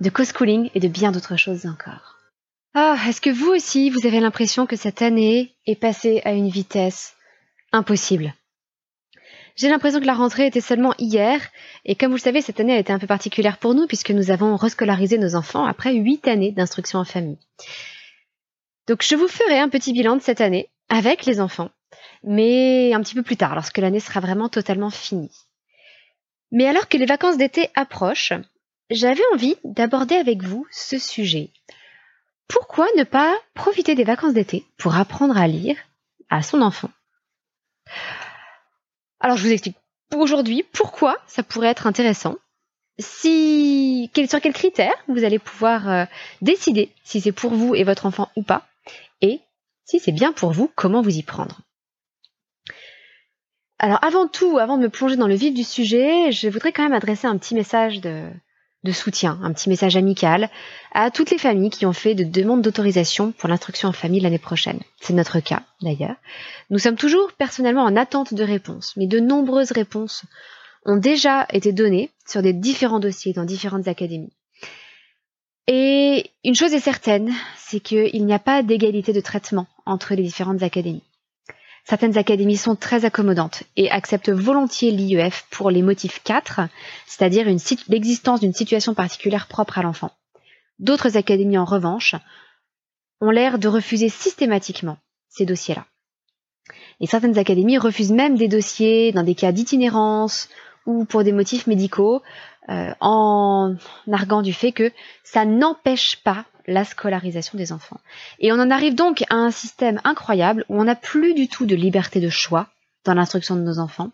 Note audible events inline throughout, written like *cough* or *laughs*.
de co-schooling et de bien d'autres choses encore. Ah, est-ce que vous aussi, vous avez l'impression que cette année est passée à une vitesse impossible? J'ai l'impression que la rentrée était seulement hier, et comme vous le savez, cette année a été un peu particulière pour nous puisque nous avons rescolarisé nos enfants après huit années d'instruction en famille. Donc je vous ferai un petit bilan de cette année avec les enfants, mais un petit peu plus tard, lorsque l'année sera vraiment totalement finie. Mais alors que les vacances d'été approchent, j'avais envie d'aborder avec vous ce sujet. Pourquoi ne pas profiter des vacances d'été pour apprendre à lire à son enfant? Alors je vous explique aujourd'hui pourquoi ça pourrait être intéressant? Sur quels critères vous allez pouvoir euh, décider si c'est pour vous et votre enfant ou pas, et si c'est bien pour vous, comment vous y prendre? Alors avant tout, avant de me plonger dans le vif du sujet, je voudrais quand même adresser un petit message de, de soutien, un petit message amical à toutes les familles qui ont fait de demandes d'autorisation pour l'instruction en famille l'année prochaine. C'est notre cas d'ailleurs. Nous sommes toujours personnellement en attente de réponses, mais de nombreuses réponses ont déjà été données sur des différents dossiers dans différentes académies. Et une chose est certaine, c'est qu'il n'y a pas d'égalité de traitement entre les différentes académies. Certaines académies sont très accommodantes et acceptent volontiers l'IEF pour les motifs 4, c'est-à-dire l'existence d'une situation particulière propre à l'enfant. D'autres académies, en revanche, ont l'air de refuser systématiquement ces dossiers-là. Et certaines académies refusent même des dossiers dans des cas d'itinérance ou pour des motifs médicaux, euh, en arguant du fait que ça n'empêche pas la scolarisation des enfants. Et on en arrive donc à un système incroyable où on n'a plus du tout de liberté de choix dans l'instruction de nos enfants.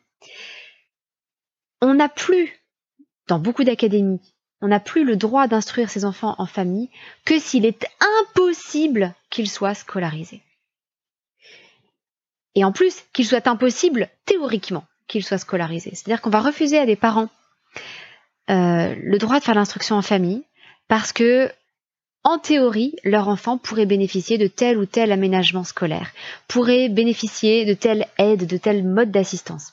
On n'a plus, dans beaucoup d'académies, on n'a plus le droit d'instruire ses enfants en famille que s'il est impossible qu'ils soient scolarisés. Et en plus, qu'il soit impossible théoriquement qu'ils soient scolarisés. C'est-à-dire qu'on va refuser à des parents euh, le droit de faire l'instruction en famille parce que en théorie, leur enfant pourrait bénéficier de tel ou tel aménagement scolaire, pourrait bénéficier de telle aide, de tel mode d'assistance.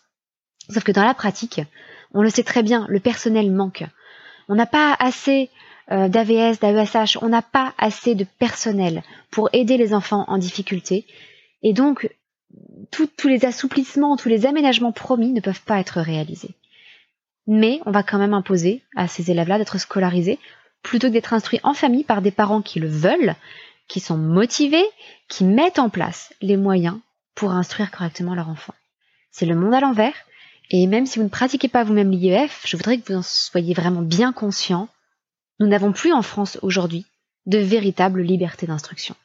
Sauf que dans la pratique, on le sait très bien, le personnel manque. On n'a pas assez euh, d'AVS, d'AESH, on n'a pas assez de personnel pour aider les enfants en difficulté. Et donc, tous les assouplissements, tous les aménagements promis ne peuvent pas être réalisés. Mais on va quand même imposer à ces élèves-là d'être scolarisés plutôt que d'être instruits en famille par des parents qui le veulent, qui sont motivés, qui mettent en place les moyens pour instruire correctement leur enfant. C'est le monde à l'envers, et même si vous ne pratiquez pas vous-même l'IEF, je voudrais que vous en soyez vraiment bien conscient, nous n'avons plus en France aujourd'hui de véritable liberté d'instruction.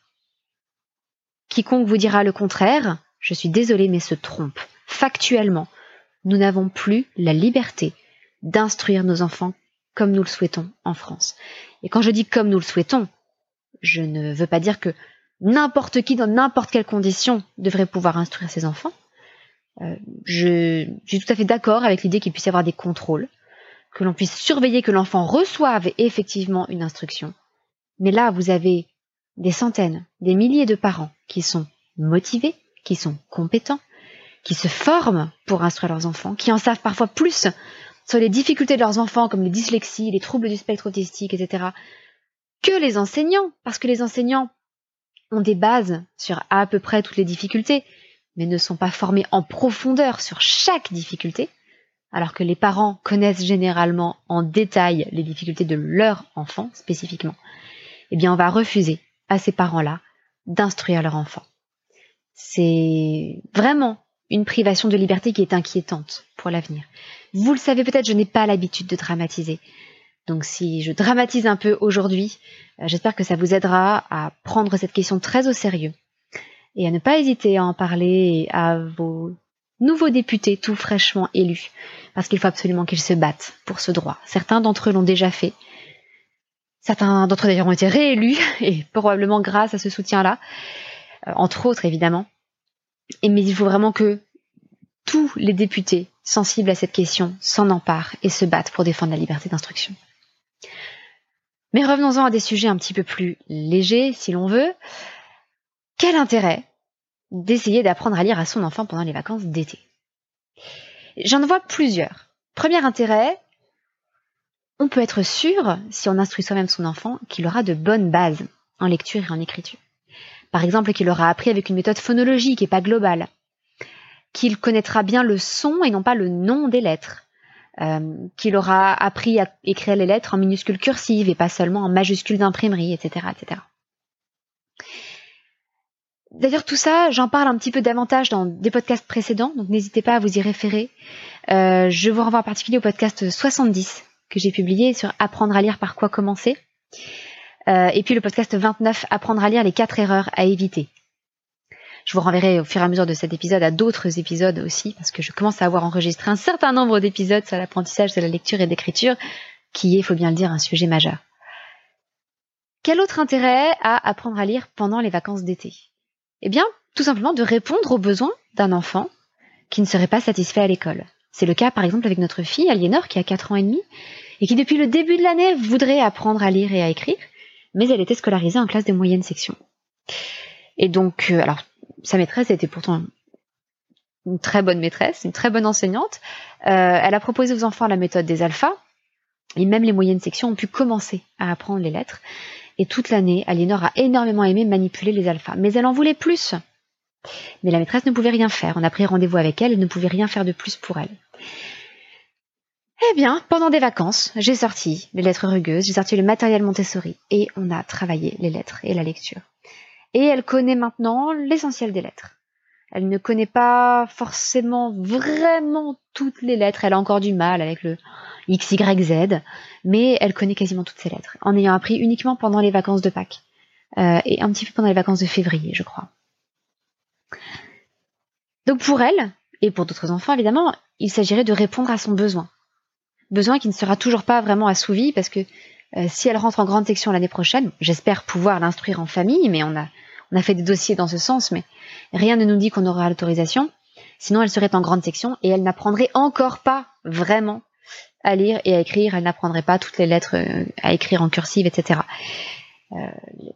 Quiconque vous dira le contraire, je suis désolée mais se trompe. Factuellement, nous n'avons plus la liberté d'instruire nos enfants comme nous le souhaitons en France. Et quand je dis comme nous le souhaitons, je ne veux pas dire que n'importe qui, dans n'importe quelle condition, devrait pouvoir instruire ses enfants. Euh, je, suis tout à fait d'accord avec l'idée qu'il puisse y avoir des contrôles, que l'on puisse surveiller que l'enfant reçoive effectivement une instruction. Mais là, vous avez des centaines, des milliers de parents qui sont motivés, qui sont compétents, qui se forment pour instruire leurs enfants, qui en savent parfois plus sur les difficultés de leurs enfants, comme les dyslexies, les troubles du spectre autistique, etc., que les enseignants, parce que les enseignants ont des bases sur à peu près toutes les difficultés, mais ne sont pas formés en profondeur sur chaque difficulté, alors que les parents connaissent généralement en détail les difficultés de leur enfant spécifiquement, eh bien on va refuser à ces parents-là d'instruire leur enfant. C'est vraiment une privation de liberté qui est inquiétante pour l'avenir. Vous le savez peut-être, je n'ai pas l'habitude de dramatiser. Donc si je dramatise un peu aujourd'hui, euh, j'espère que ça vous aidera à prendre cette question très au sérieux et à ne pas hésiter à en parler à vos nouveaux députés tout fraîchement élus, parce qu'il faut absolument qu'ils se battent pour ce droit. Certains d'entre eux l'ont déjà fait. Certains d'entre eux d'ailleurs ont été réélus, *laughs* et probablement grâce à ce soutien-là, euh, entre autres évidemment. Mais il faut vraiment que tous les députés sensibles à cette question s'en emparent et se battent pour défendre la liberté d'instruction. Mais revenons-en à des sujets un petit peu plus légers, si l'on veut. Quel intérêt d'essayer d'apprendre à lire à son enfant pendant les vacances d'été? J'en vois plusieurs. Premier intérêt, on peut être sûr, si on instruit soi-même son enfant, qu'il aura de bonnes bases en lecture et en écriture. Par exemple, qu'il aura appris avec une méthode phonologique et pas globale, qu'il connaîtra bien le son et non pas le nom des lettres, euh, qu'il aura appris à écrire les lettres en minuscules cursives et pas seulement en majuscules d'imprimerie, etc., etc. D'ailleurs, tout ça, j'en parle un petit peu davantage dans des podcasts précédents, donc n'hésitez pas à vous y référer. Euh, je vous renvoie en particulier au podcast 70 que j'ai publié sur apprendre à lire par quoi commencer. Euh, et puis le podcast 29, apprendre à lire les quatre erreurs à éviter. Je vous renverrai au fur et à mesure de cet épisode à d'autres épisodes aussi, parce que je commence à avoir enregistré un certain nombre d'épisodes sur l'apprentissage de la lecture et d'écriture, qui est, il faut bien le dire, un sujet majeur. Quel autre intérêt à apprendre à lire pendant les vacances d'été? Eh bien, tout simplement de répondre aux besoins d'un enfant qui ne serait pas satisfait à l'école. C'est le cas par exemple avec notre fille Aliénor qui a 4 ans et demi et qui depuis le début de l'année voudrait apprendre à lire et à écrire, mais elle était scolarisée en classe de moyenne section. Et donc, euh, alors sa maîtresse était pourtant une très bonne maîtresse, une très bonne enseignante. Euh, elle a proposé aux enfants la méthode des alphas, et même les moyennes sections ont pu commencer à apprendre les lettres. Et toute l'année, Aliénor a énormément aimé manipuler les alphas, mais elle en voulait plus. Mais la maîtresse ne pouvait rien faire. On a pris rendez-vous avec elle, elle ne pouvait rien faire de plus pour elle. Eh bien, pendant des vacances, j'ai sorti les lettres rugueuses, j'ai sorti le matériel Montessori et on a travaillé les lettres et la lecture et elle connaît maintenant l'essentiel des lettres. Elle ne connaît pas forcément vraiment toutes les lettres, elle a encore du mal avec le X, Y, Z, mais elle connaît quasiment toutes ces lettres, en ayant appris uniquement pendant les vacances de Pâques, euh, et un petit peu pendant les vacances de février, je crois. Donc pour elle, et pour d'autres enfants évidemment, il s'agirait de répondre à son besoin. Besoin qui ne sera toujours pas vraiment assouvi parce que euh, si elle rentre en grande section l'année prochaine, j'espère pouvoir l'instruire en famille, mais on a on a fait des dossiers dans ce sens, mais rien ne nous dit qu'on aura l'autorisation. Sinon, elle serait en grande section et elle n'apprendrait encore pas vraiment à lire et à écrire. Elle n'apprendrait pas toutes les lettres euh, à écrire en cursive, etc. Euh,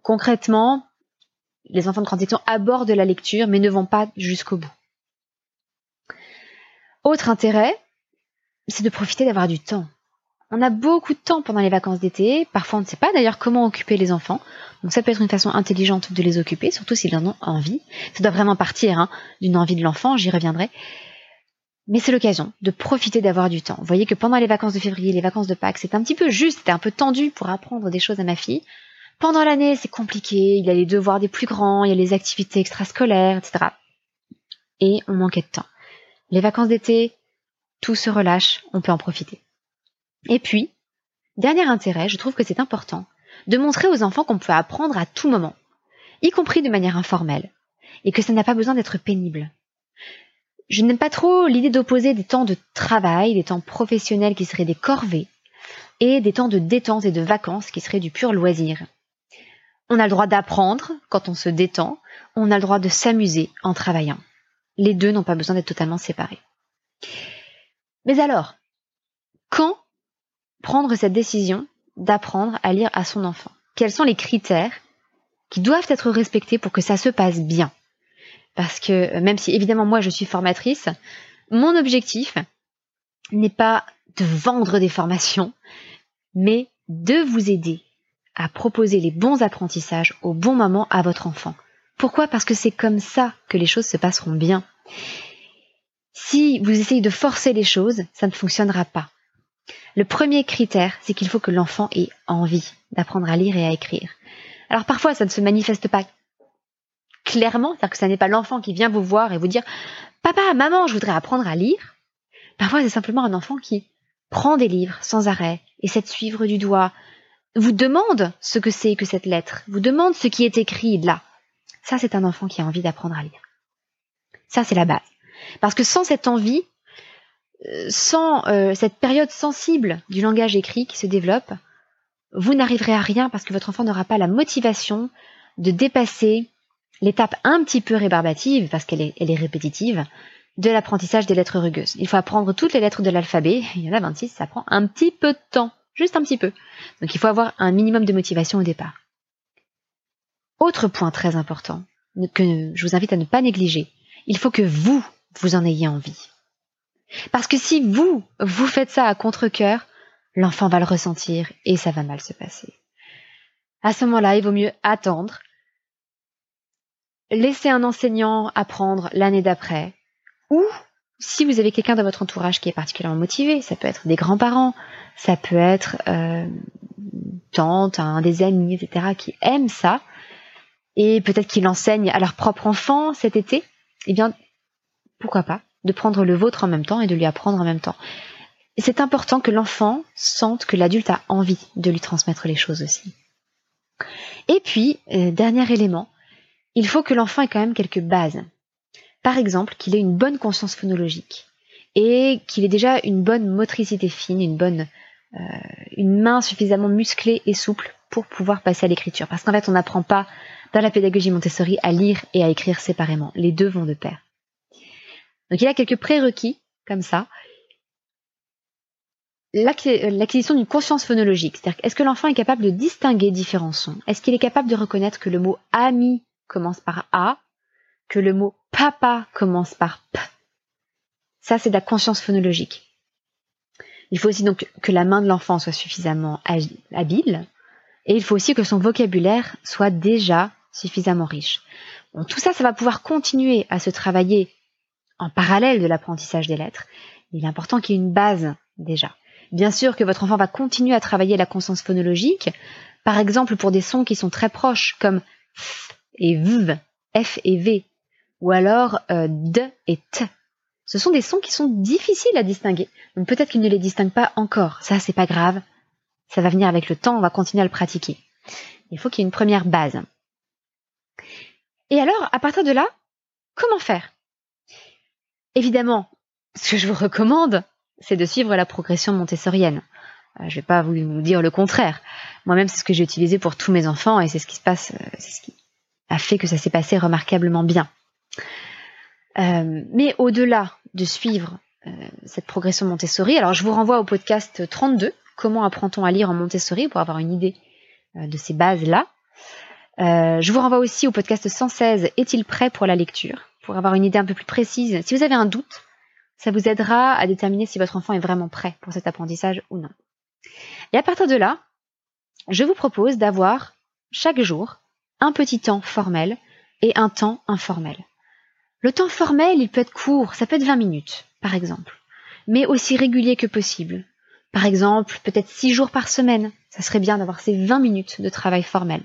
concrètement, les enfants de grande section abordent la lecture, mais ne vont pas jusqu'au bout. Autre intérêt, c'est de profiter d'avoir du temps. On a beaucoup de temps pendant les vacances d'été. Parfois, on ne sait pas d'ailleurs comment occuper les enfants. Donc, ça peut être une façon intelligente de les occuper, surtout s'ils en ont envie. Ça doit vraiment partir hein, d'une envie de l'enfant, j'y reviendrai. Mais c'est l'occasion de profiter d'avoir du temps. Vous voyez que pendant les vacances de février, les vacances de Pâques, c'est un petit peu juste, c'était un peu tendu pour apprendre des choses à ma fille. Pendant l'année, c'est compliqué, il y a les devoirs des plus grands, il y a les activités extrascolaires, etc. Et on manquait de temps. Les vacances d'été, tout se relâche, on peut en profiter. Et puis, dernier intérêt, je trouve que c'est important de montrer aux enfants qu'on peut apprendre à tout moment, y compris de manière informelle, et que ça n'a pas besoin d'être pénible. Je n'aime pas trop l'idée d'opposer des temps de travail, des temps professionnels qui seraient des corvées, et des temps de détente et de vacances qui seraient du pur loisir. On a le droit d'apprendre quand on se détend, on a le droit de s'amuser en travaillant. Les deux n'ont pas besoin d'être totalement séparés. Mais alors, quand prendre cette décision d'apprendre à lire à son enfant? Quels sont les critères qui doivent être respectés pour que ça se passe bien? Parce que même si évidemment moi je suis formatrice, mon objectif n'est pas de vendre des formations, mais de vous aider à proposer les bons apprentissages au bon moment à votre enfant. Pourquoi? Parce que c'est comme ça que les choses se passeront bien. Si vous essayez de forcer les choses, ça ne fonctionnera pas. Le premier critère, c'est qu'il faut que l'enfant ait envie d'apprendre à lire et à écrire. Alors parfois, ça ne se manifeste pas clairement, c'est-à-dire que ce n'est pas l'enfant qui vient vous voir et vous dire Papa, maman, je voudrais apprendre à lire. Parfois, c'est simplement un enfant qui prend des livres sans arrêt, essaie de suivre du doigt, vous demande ce que c'est que cette lettre, vous demande ce qui est écrit là. Ça, c'est un enfant qui a envie d'apprendre à lire. Ça, c'est la base. Parce que sans cette envie, sans euh, cette période sensible du langage écrit qui se développe, vous n'arriverez à rien parce que votre enfant n'aura pas la motivation de dépasser l'étape un petit peu rébarbative, parce qu'elle est, elle est répétitive, de l'apprentissage des lettres rugueuses. Il faut apprendre toutes les lettres de l'alphabet, *laughs* il y en a 26, ça prend un petit peu de temps, juste un petit peu. Donc il faut avoir un minimum de motivation au départ. Autre point très important, que je vous invite à ne pas négliger, il faut que vous, vous en ayez envie. Parce que si vous, vous faites ça à contre-coeur, l'enfant va le ressentir et ça va mal se passer. À ce moment-là, il vaut mieux attendre, laisser un enseignant apprendre l'année d'après, ou si vous avez quelqu'un dans votre entourage qui est particulièrement motivé, ça peut être des grands-parents, ça peut être euh, tante, un des amis, etc., qui aiment ça, et peut-être qu'ils l'enseignent à leur propre enfant cet été, eh bien, pourquoi pas, de prendre le vôtre en même temps et de lui apprendre en même temps. C'est important que l'enfant sente que l'adulte a envie de lui transmettre les choses aussi. Et puis, euh, dernier élément, il faut que l'enfant ait quand même quelques bases. Par exemple, qu'il ait une bonne conscience phonologique et qu'il ait déjà une bonne motricité fine, une bonne, euh, une main suffisamment musclée et souple pour pouvoir passer à l'écriture. Parce qu'en fait, on n'apprend pas dans la pédagogie Montessori à lire et à écrire séparément. Les deux vont de pair. Donc il a quelques prérequis comme ça. L'acquisition d'une conscience phonologique, c'est-à-dire est-ce que l'enfant est capable de distinguer différents sons? Est-ce qu'il est capable de reconnaître que le mot ami commence par A, que le mot papa commence par P? Ça, c'est de la conscience phonologique. Il faut aussi donc que la main de l'enfant soit suffisamment habile, et il faut aussi que son vocabulaire soit déjà suffisamment riche. Bon, tout ça, ça va pouvoir continuer à se travailler en parallèle de l'apprentissage des lettres. Il est important qu'il y ait une base déjà. Bien sûr que votre enfant va continuer à travailler la conscience phonologique, par exemple pour des sons qui sont très proches, comme F et V, F et V, ou alors euh, D et T. Ce sont des sons qui sont difficiles à distinguer. Donc peut-être qu'il ne les distingue pas encore. Ça, c'est pas grave. Ça va venir avec le temps, on va continuer à le pratiquer. Il faut qu'il y ait une première base. Et alors, à partir de là, comment faire? Évidemment, ce que je vous recommande, c'est de suivre la progression montessorienne. Euh, je ne vais pas vous dire le contraire. Moi-même, c'est ce que j'ai utilisé pour tous mes enfants et c'est ce qui se passe, euh, c'est ce qui a fait que ça s'est passé remarquablement bien. Euh, mais au-delà de suivre cette progression Montessori, alors je vous renvoie au podcast 32, Comment apprend-on à lire en Montessori, pour avoir une idée de ces bases-là. je vous renvoie aussi au podcast 116, Est-il prêt pour la lecture? Pour avoir une idée un peu plus précise. Si vous avez un doute, ça vous aidera à déterminer si votre enfant est vraiment prêt pour cet apprentissage ou non. Et à partir de là, je vous propose d'avoir chaque jour un petit temps formel et un temps informel. Le temps formel, il peut être court, ça peut être 20 minutes, par exemple, mais aussi régulier que possible. Par exemple, peut-être 6 jours par semaine, ça serait bien d'avoir ces 20 minutes de travail formel.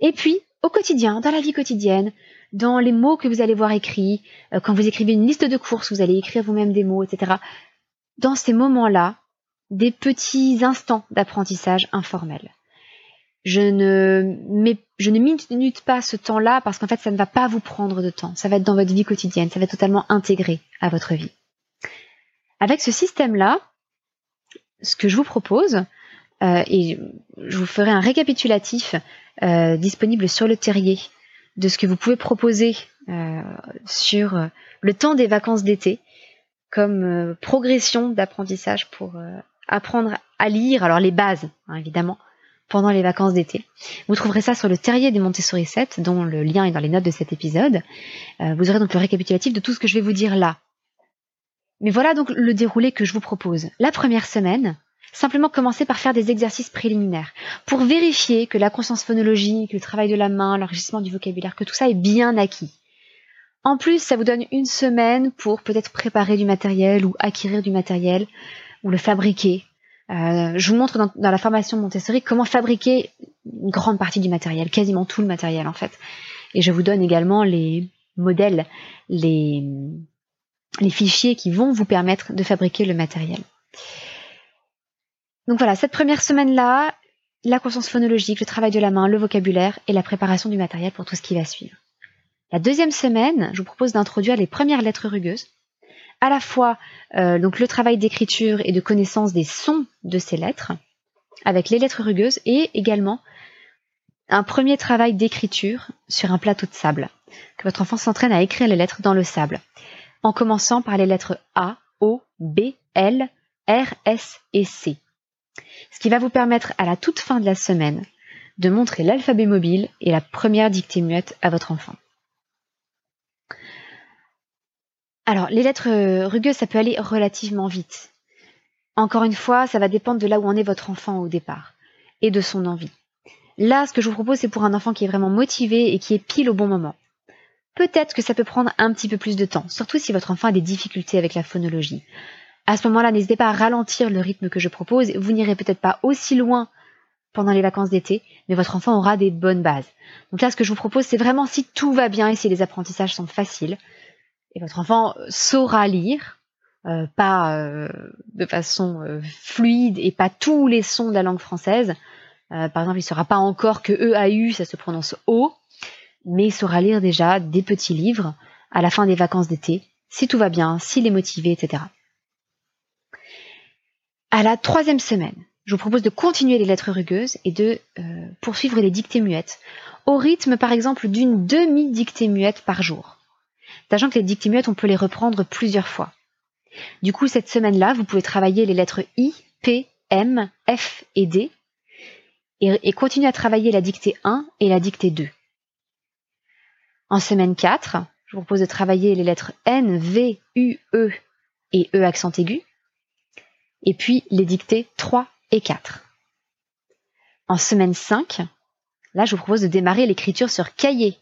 Et puis, au quotidien, dans la vie quotidienne, dans les mots que vous allez voir écrits, euh, quand vous écrivez une liste de courses, vous allez écrire vous-même des mots, etc. Dans ces moments-là, des petits instants d'apprentissage informel. Je ne, mais, je ne minute pas ce temps-là parce qu'en fait, ça ne va pas vous prendre de temps. Ça va être dans votre vie quotidienne. Ça va être totalement intégré à votre vie. Avec ce système-là, ce que je vous propose, euh, et je vous ferai un récapitulatif euh, disponible sur le terrier de ce que vous pouvez proposer euh, sur euh, le temps des vacances d'été comme euh, progression d'apprentissage pour apprendre à lire, alors les bases hein, évidemment, pendant les vacances d'été. Vous trouverez ça sur le terrier des Montessori 7, dont le lien est dans les notes de cet épisode. vous aurez donc le récapitulatif de tout ce que je vais vous dire là. Mais voilà donc le déroulé que je vous propose. La première semaine, simplement commencer par faire des exercices préliminaires pour vérifier que la conscience phonologique, le travail de la main, l'enrichissement du vocabulaire, que tout ça est bien acquis. En plus, ça vous donne une semaine pour peut-être préparer du matériel ou acquérir du matériel ou le fabriquer. Euh, je vous montre dans, la formation Montessori comment fabriquer une grande partie du matériel, quasiment tout le matériel en fait. Et je vous donne également les modèles, les, les fichiers qui vont vous permettre de fabriquer le matériel. Donc voilà, cette première semaine-là, la conscience phonologique, le travail de la main, le vocabulaire et la préparation du matériel pour tout ce qui va suivre. La deuxième semaine, je vous propose d'introduire les premières lettres rugueuses, à la fois euh, donc le travail d'écriture et de connaissance des sons de ces lettres, avec les lettres rugueuses et également un premier travail d'écriture sur un plateau de sable. Que votre enfant s'entraîne à écrire les lettres dans le sable, en commençant par les lettres A, O, B, L, R, S et C. Ce qui va vous permettre à la toute fin de la semaine de montrer l'alphabet mobile et la première dictée muette à votre enfant. Alors, les lettres rugueuses, ça peut aller relativement vite. Encore une fois, ça va dépendre de là où en est votre enfant au départ et de son envie. Là, ce que je vous propose, c'est pour un enfant qui est vraiment motivé et qui est pile au bon moment. Peut-être que ça peut prendre un petit peu plus de temps, surtout si votre enfant a des difficultés avec la phonologie. À ce moment-là, n'hésitez pas à ralentir le rythme que je propose. Vous n'irez peut-être pas aussi loin pendant les vacances d'été, mais votre enfant aura des bonnes bases. Donc là, ce que je vous propose, c'est vraiment si tout va bien et si les apprentissages sont faciles, et votre enfant saura lire, euh, pas euh, de façon euh, fluide et pas tous les sons de la langue française. par exemple, il ne saura pas encore que E, A, U, ça se prononce O, mais il saura lire déjà des petits livres à la fin des vacances d'été, si tout va bien, s'il est motivé, etc. À la troisième semaine, je vous propose de continuer les lettres rugueuses et de poursuivre les dictées muettes, au rythme par exemple d'une demi-dictée muette par jour. Sachant que les dictées muettes, on peut les reprendre plusieurs fois. Du coup, cette semaine-là, vous pouvez travailler les lettres I, P, M, F et D et, continuer à travailler la dictée 1 et la dictée 2. En semaine 4, je vous propose de travailler les lettres N, V, U, E et E accent aigu, et puis les dictées 3 et 4. En semaine 5, là, je vous propose de démarrer l'écriture sur cahier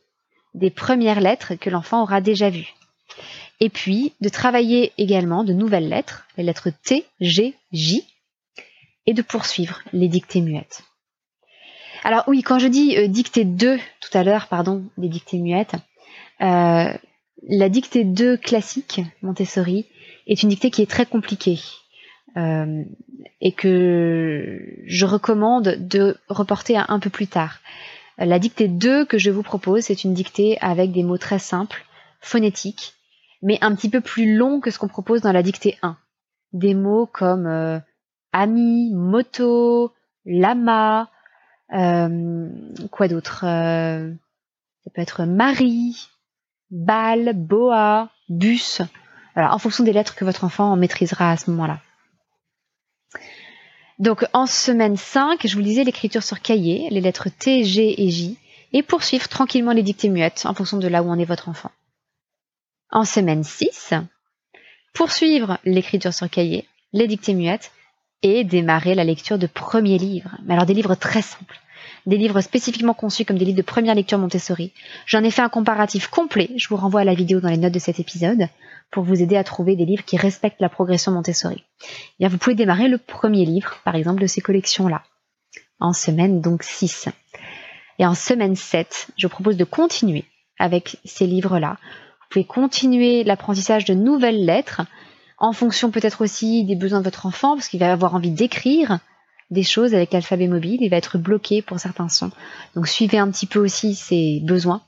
des premières lettres que l'enfant aura déjà vues. Et puis de travailler également de nouvelles lettres, les lettres T, G, J, et de poursuivre les dictées muettes. Alors oui, quand je dis euh, dictée 2 tout à l'heure, pardon, des dictées muettes, euh, la dictée 2 classique, Montessori, est une dictée qui est très compliquée euh, et que je recommande de reporter un peu plus tard. La dictée 2 que je vous propose, c'est une dictée avec des mots très simples, phonétiques, mais un petit peu plus longs que ce qu'on propose dans la dictée 1. Des mots comme euh, ami, moto, lama, euh, quoi d'autre euh, Ça peut être mari, balle, boa, bus. En fonction des lettres que votre enfant maîtrisera à ce moment-là. Donc en semaine 5, je vous disais l'écriture sur cahier, les lettres T, G et J, et poursuivre tranquillement les dictées muettes en fonction de là où en est votre enfant. En semaine 6, poursuivre l'écriture sur cahier, les dictées muettes, et démarrer la lecture de premiers livres. Mais alors des livres très simples des livres spécifiquement conçus comme des livres de première lecture Montessori. J'en ai fait un comparatif complet, je vous renvoie à la vidéo dans les notes de cet épisode, pour vous aider à trouver des livres qui respectent la progression Montessori. Eh bien, vous pouvez démarrer le premier livre, par exemple, de ces collections-là, en semaine donc 6. Et en semaine 7, je propose de continuer avec ces livres-là. Vous pouvez continuer l'apprentissage de nouvelles lettres, en fonction peut-être aussi des besoins de votre enfant, parce qu'il va avoir envie d'écrire, des choses avec l'alphabet mobile, il va être bloqué pour certains sons. Donc suivez un petit peu aussi ses besoins.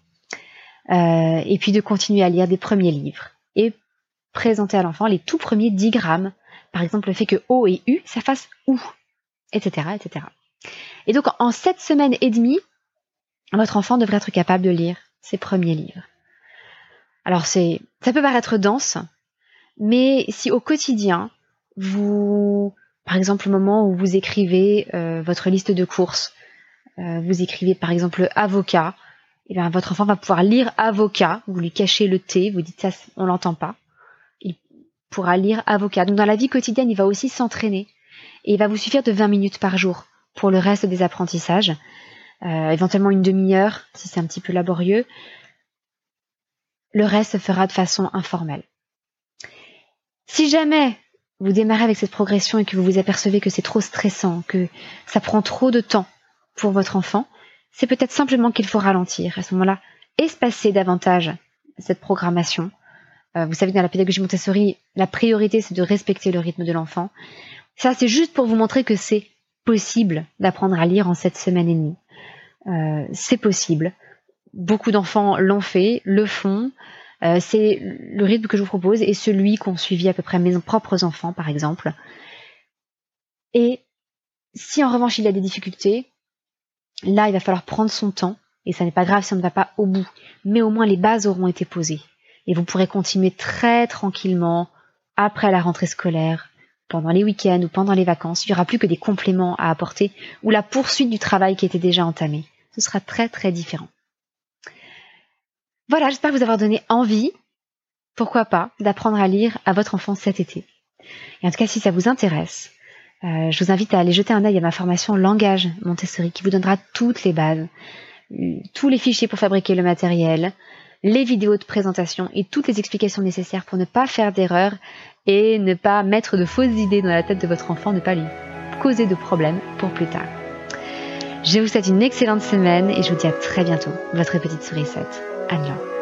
Euh, et puis de continuer à lire des premiers livres. Présenter à l'enfant les tout premiers digrammes. Par exemple, le fait que O et U, ça fasse OU, etc., etc. Et donc, en sept semaines et demie, votre enfant devrait être capable de lire ses premiers livres. Alors, c'est, ça peut paraître dense, mais si au quotidien, vous par exemple, le moment où vous écrivez euh, votre liste de courses, euh, vous écrivez par exemple avocat, et eh bien votre enfant va pouvoir lire avocat, vous lui cachez le T, vous dites ça, on l'entend pas. Pourra lire avocat. Donc dans la vie quotidienne, il va aussi s'entraîner. Et il va vous suffire de 20 minutes par jour pour le reste des apprentissages. Euh, éventuellement une demi-heure si c'est un petit peu laborieux. Le reste se fera de façon informelle. Si jamais vous démarrez avec cette progression et que vous vous apercevez que c'est trop stressant, que ça prend trop de temps pour votre enfant, c'est peut-être simplement qu'il faut ralentir. À ce moment-là, espacer davantage cette programmation. Euh, vous savez, dans la pédagogie Montessori, la priorité, c'est de respecter le rythme de l'enfant. Ça, c'est juste pour vous montrer que c'est possible d'apprendre à lire en cette semaine et demie. Euh, c'est possible. Beaucoup d'enfants l'ont fait, le font. Euh, c'est le rythme que je vous propose et celui qu'ont suivi à peu près mes propres enfants, par exemple. Et Si en revanche il y a des difficultés, là il va falloir prendre son temps et ça n'est pas grave si on ne va pas au bout, mais au moins les bases auront été posées et vous pourrez continuer très tranquillement après la rentrée scolaire, pendant les week-ends ou pendant les vacances. Il n'y aura plus que des compléments à apporter ou la poursuite du travail qui était déjà entamé. Ce sera très très différent. Voilà, j'espère vous avoir donné envie, pourquoi pas, d'apprendre à lire à votre enfant cet été. Et en tout cas, si ça vous intéresse, euh, je vous invite à aller jeter un œil à ma formation Langage Montessori qui vous donnera toutes les bases, tous les fichiers pour fabriquer le matériel, les vidéos de présentation et toutes les explications nécessaires pour ne pas faire d'erreur et ne pas mettre de fausses idées dans la tête de votre enfant, ne pas lui causer de problèmes pour plus tard. Je vous souhaite une excellente semaine et je vous dis à très bientôt. Votre petite sourisette, Anne-Laure.